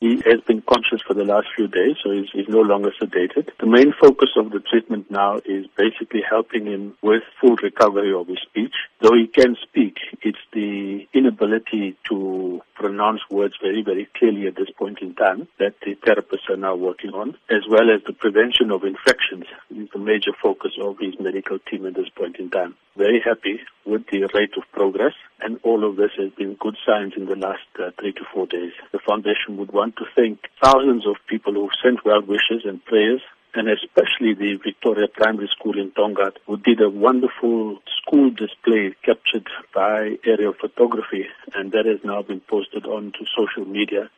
He has been conscious for the last few days, so he's, he's no longer sedated. The main focus of the treatment now is basically helping him with full recovery of his speech. Though he can speak, inability to pronounce words very, very clearly at this point in time that the therapists are now working on, as well as the prevention of infections is the major focus of his medical team at this point in time. Very happy with the rate of progress, and all of this has been good signs in the last uh, three to four days. The foundation would want to thank thousands of people who've sent well wishes and prayers and especially the Victoria Primary School in Tongaat, who did a wonderful school display captured by aerial photography, and that has now been posted onto social media.